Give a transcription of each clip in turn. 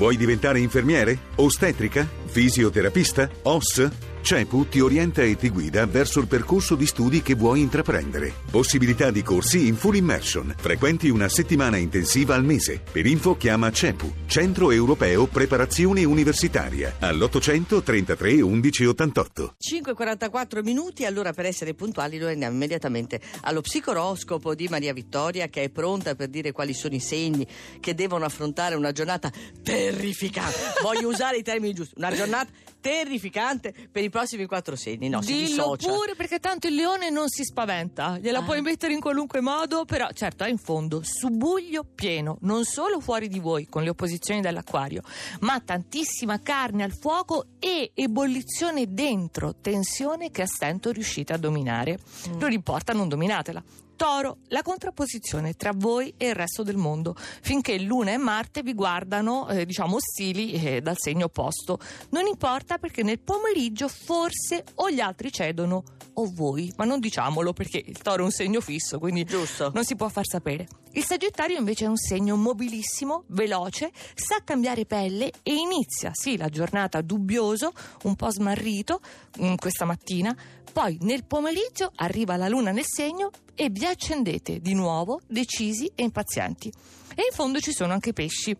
Vuoi diventare infermiere? Ostetrica? Fisioterapista? OS? CEPU ti orienta e ti guida verso il percorso di studi che vuoi intraprendere. Possibilità di corsi in full immersion. Frequenti una settimana intensiva al mese. Per info chiama CEPU, Centro Europeo Preparazione Universitaria, all'800 33 11 88. 5.44 minuti, allora per essere puntuali noi andiamo immediatamente allo psicoroscopo di Maria Vittoria che è pronta per dire quali sono i segni che devono affrontare una giornata terrificante. Voglio usare i termini giusti, una giornata terrificante per i prossimi quattro segni. No, si Dillo dissocia. pure perché tanto il leone non si spaventa, gliela Ah. puoi mettere in qualunque modo, però certo è in fondo subuglio pieno, non solo fuori di voi con le opposizioni dell'acquario, ma tantissima carne al fuoco e ebollizione dentro, tensione che a stento riuscite a dominare. Mm. Non importa, non dominatela. Toro, la contrapposizione tra voi e il resto del mondo, finché Luna e Marte vi guardano, eh, diciamo, ostili eh, dal segno opposto. Non importa perché nel pomeriggio forse o gli altri cedono o voi, ma non diciamolo perché il Toro è un segno fisso, quindi Giusto. non si può far sapere. Il Sagittario invece è un segno mobilissimo, veloce, sa cambiare pelle e inizia, sì, la giornata dubbioso, un po' smarrito mm, questa mattina, poi nel pomeriggio arriva la luna nel segno e vi accendete di nuovo decisi e impazienti. E in fondo ci sono anche i pesci.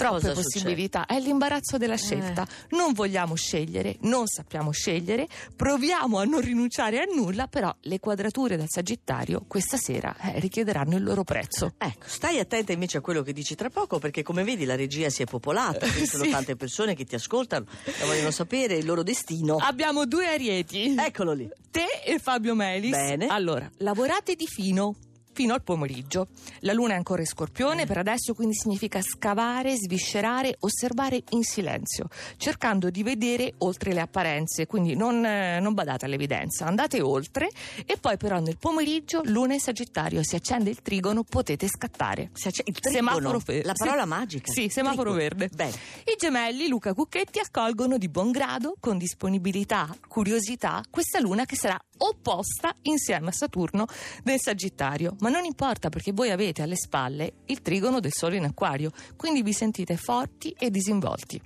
Troppe Cosa possibilità, è l'imbarazzo della scelta. Eh. Non vogliamo scegliere, non sappiamo scegliere, proviamo a non rinunciare a nulla, però le quadrature del Sagittario questa sera eh, richiederanno il loro prezzo. Ecco, stai attenta invece a quello che dici tra poco, perché come vedi la regia si è popolata, ci sono Sì. tante persone che ti ascoltano e vogliono sapere il loro destino. Abbiamo due arieti. Eccolo lì. Te e Fabio Melis. Bene. Allora, lavorate di fino. Fino al pomeriggio. La luna è ancora in scorpione per adesso, quindi significa scavare, sviscerare, osservare in silenzio, cercando di vedere oltre le apparenze. Quindi non, eh, non badate all'evidenza, andate oltre e poi però nel pomeriggio, luna e sagittario, si accende il trigono, potete scattare. Se c'è il trigono, Semaforo verde. la parola Sì. magica. Sì, semaforo Trigono. verde. Bene. I gemelli Luca Cucchetti accolgono di buon grado, con disponibilità, curiosità, questa luna che sarà opposta insieme a Saturno nel Sagittario. Ma non importa perché voi avete alle spalle il trigono del Sole in Acquario, quindi vi sentite forti e disinvolti.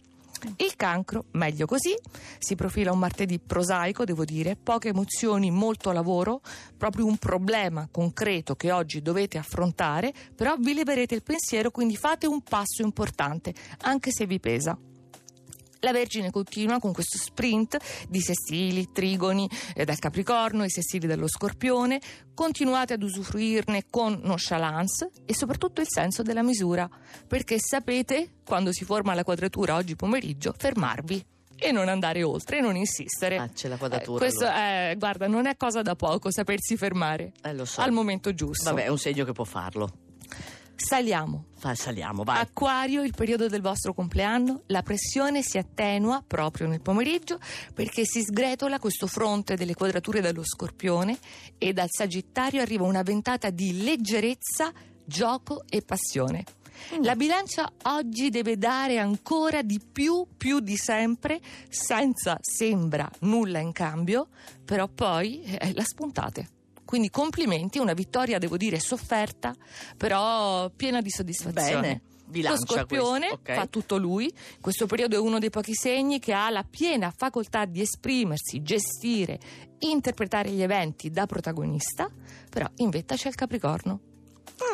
Il cancro, meglio così, si profila un martedì prosaico, devo dire, poche emozioni, molto lavoro, proprio un problema concreto che oggi dovete affrontare, però vi leverete il pensiero, quindi fate un passo importante, anche se vi pesa. La Vergine continua con questo sprint di sestili, trigoni eh, dal Capricorno, i sestili dello Scorpione. Continuate ad usufruirne con nonchalance e soprattutto il senso della misura, perché sapete, quando si forma la quadratura oggi pomeriggio, fermarvi e non andare oltre non insistere. Ah, c'è la quadratura, Eh, questo è, guarda, non è cosa da poco sapersi fermare Eh, lo so. al momento giusto. Vabbè, è un segno che può farlo. Saliamo. Fa, saliamo, vai. Acquario, il periodo del vostro compleanno, la pressione si attenua proprio nel pomeriggio perché si sgretola questo fronte delle quadrature dello scorpione e dal Sagittario arriva una ventata di leggerezza, gioco e passione. La bilancia oggi deve dare ancora di più, più di sempre, senza sembra nulla in cambio, però poi eh, la spuntate. Quindi complimenti, una vittoria devo dire sofferta, però piena di soddisfazione. Bene. Bilancia Lo scorpione questo, ok. fa tutto lui. Questo periodo è uno dei pochi segni che ha la piena facoltà di esprimersi, gestire, interpretare gli eventi da protagonista, però in vetta c'è il Capricorno.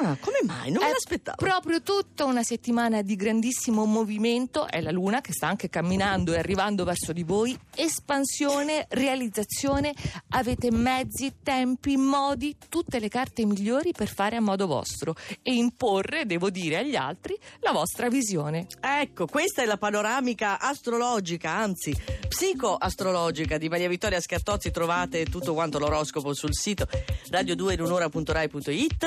Ah, come mai? Non me l'aspettavo. Proprio tutta una settimana di grandissimo movimento, è la Luna che sta anche camminando e arrivando verso di voi, espansione, realizzazione, avete mezzi, tempi, modi, tutte le carte migliori per fare a modo vostro e imporre, devo dire agli altri, la vostra visione. Ecco, questa è la panoramica astrologica, anzi psicoastrologica di Maria Vittoria Scartozzi. Trovate tutto quanto l'oroscopo sul sito radio2inunora.rai.it.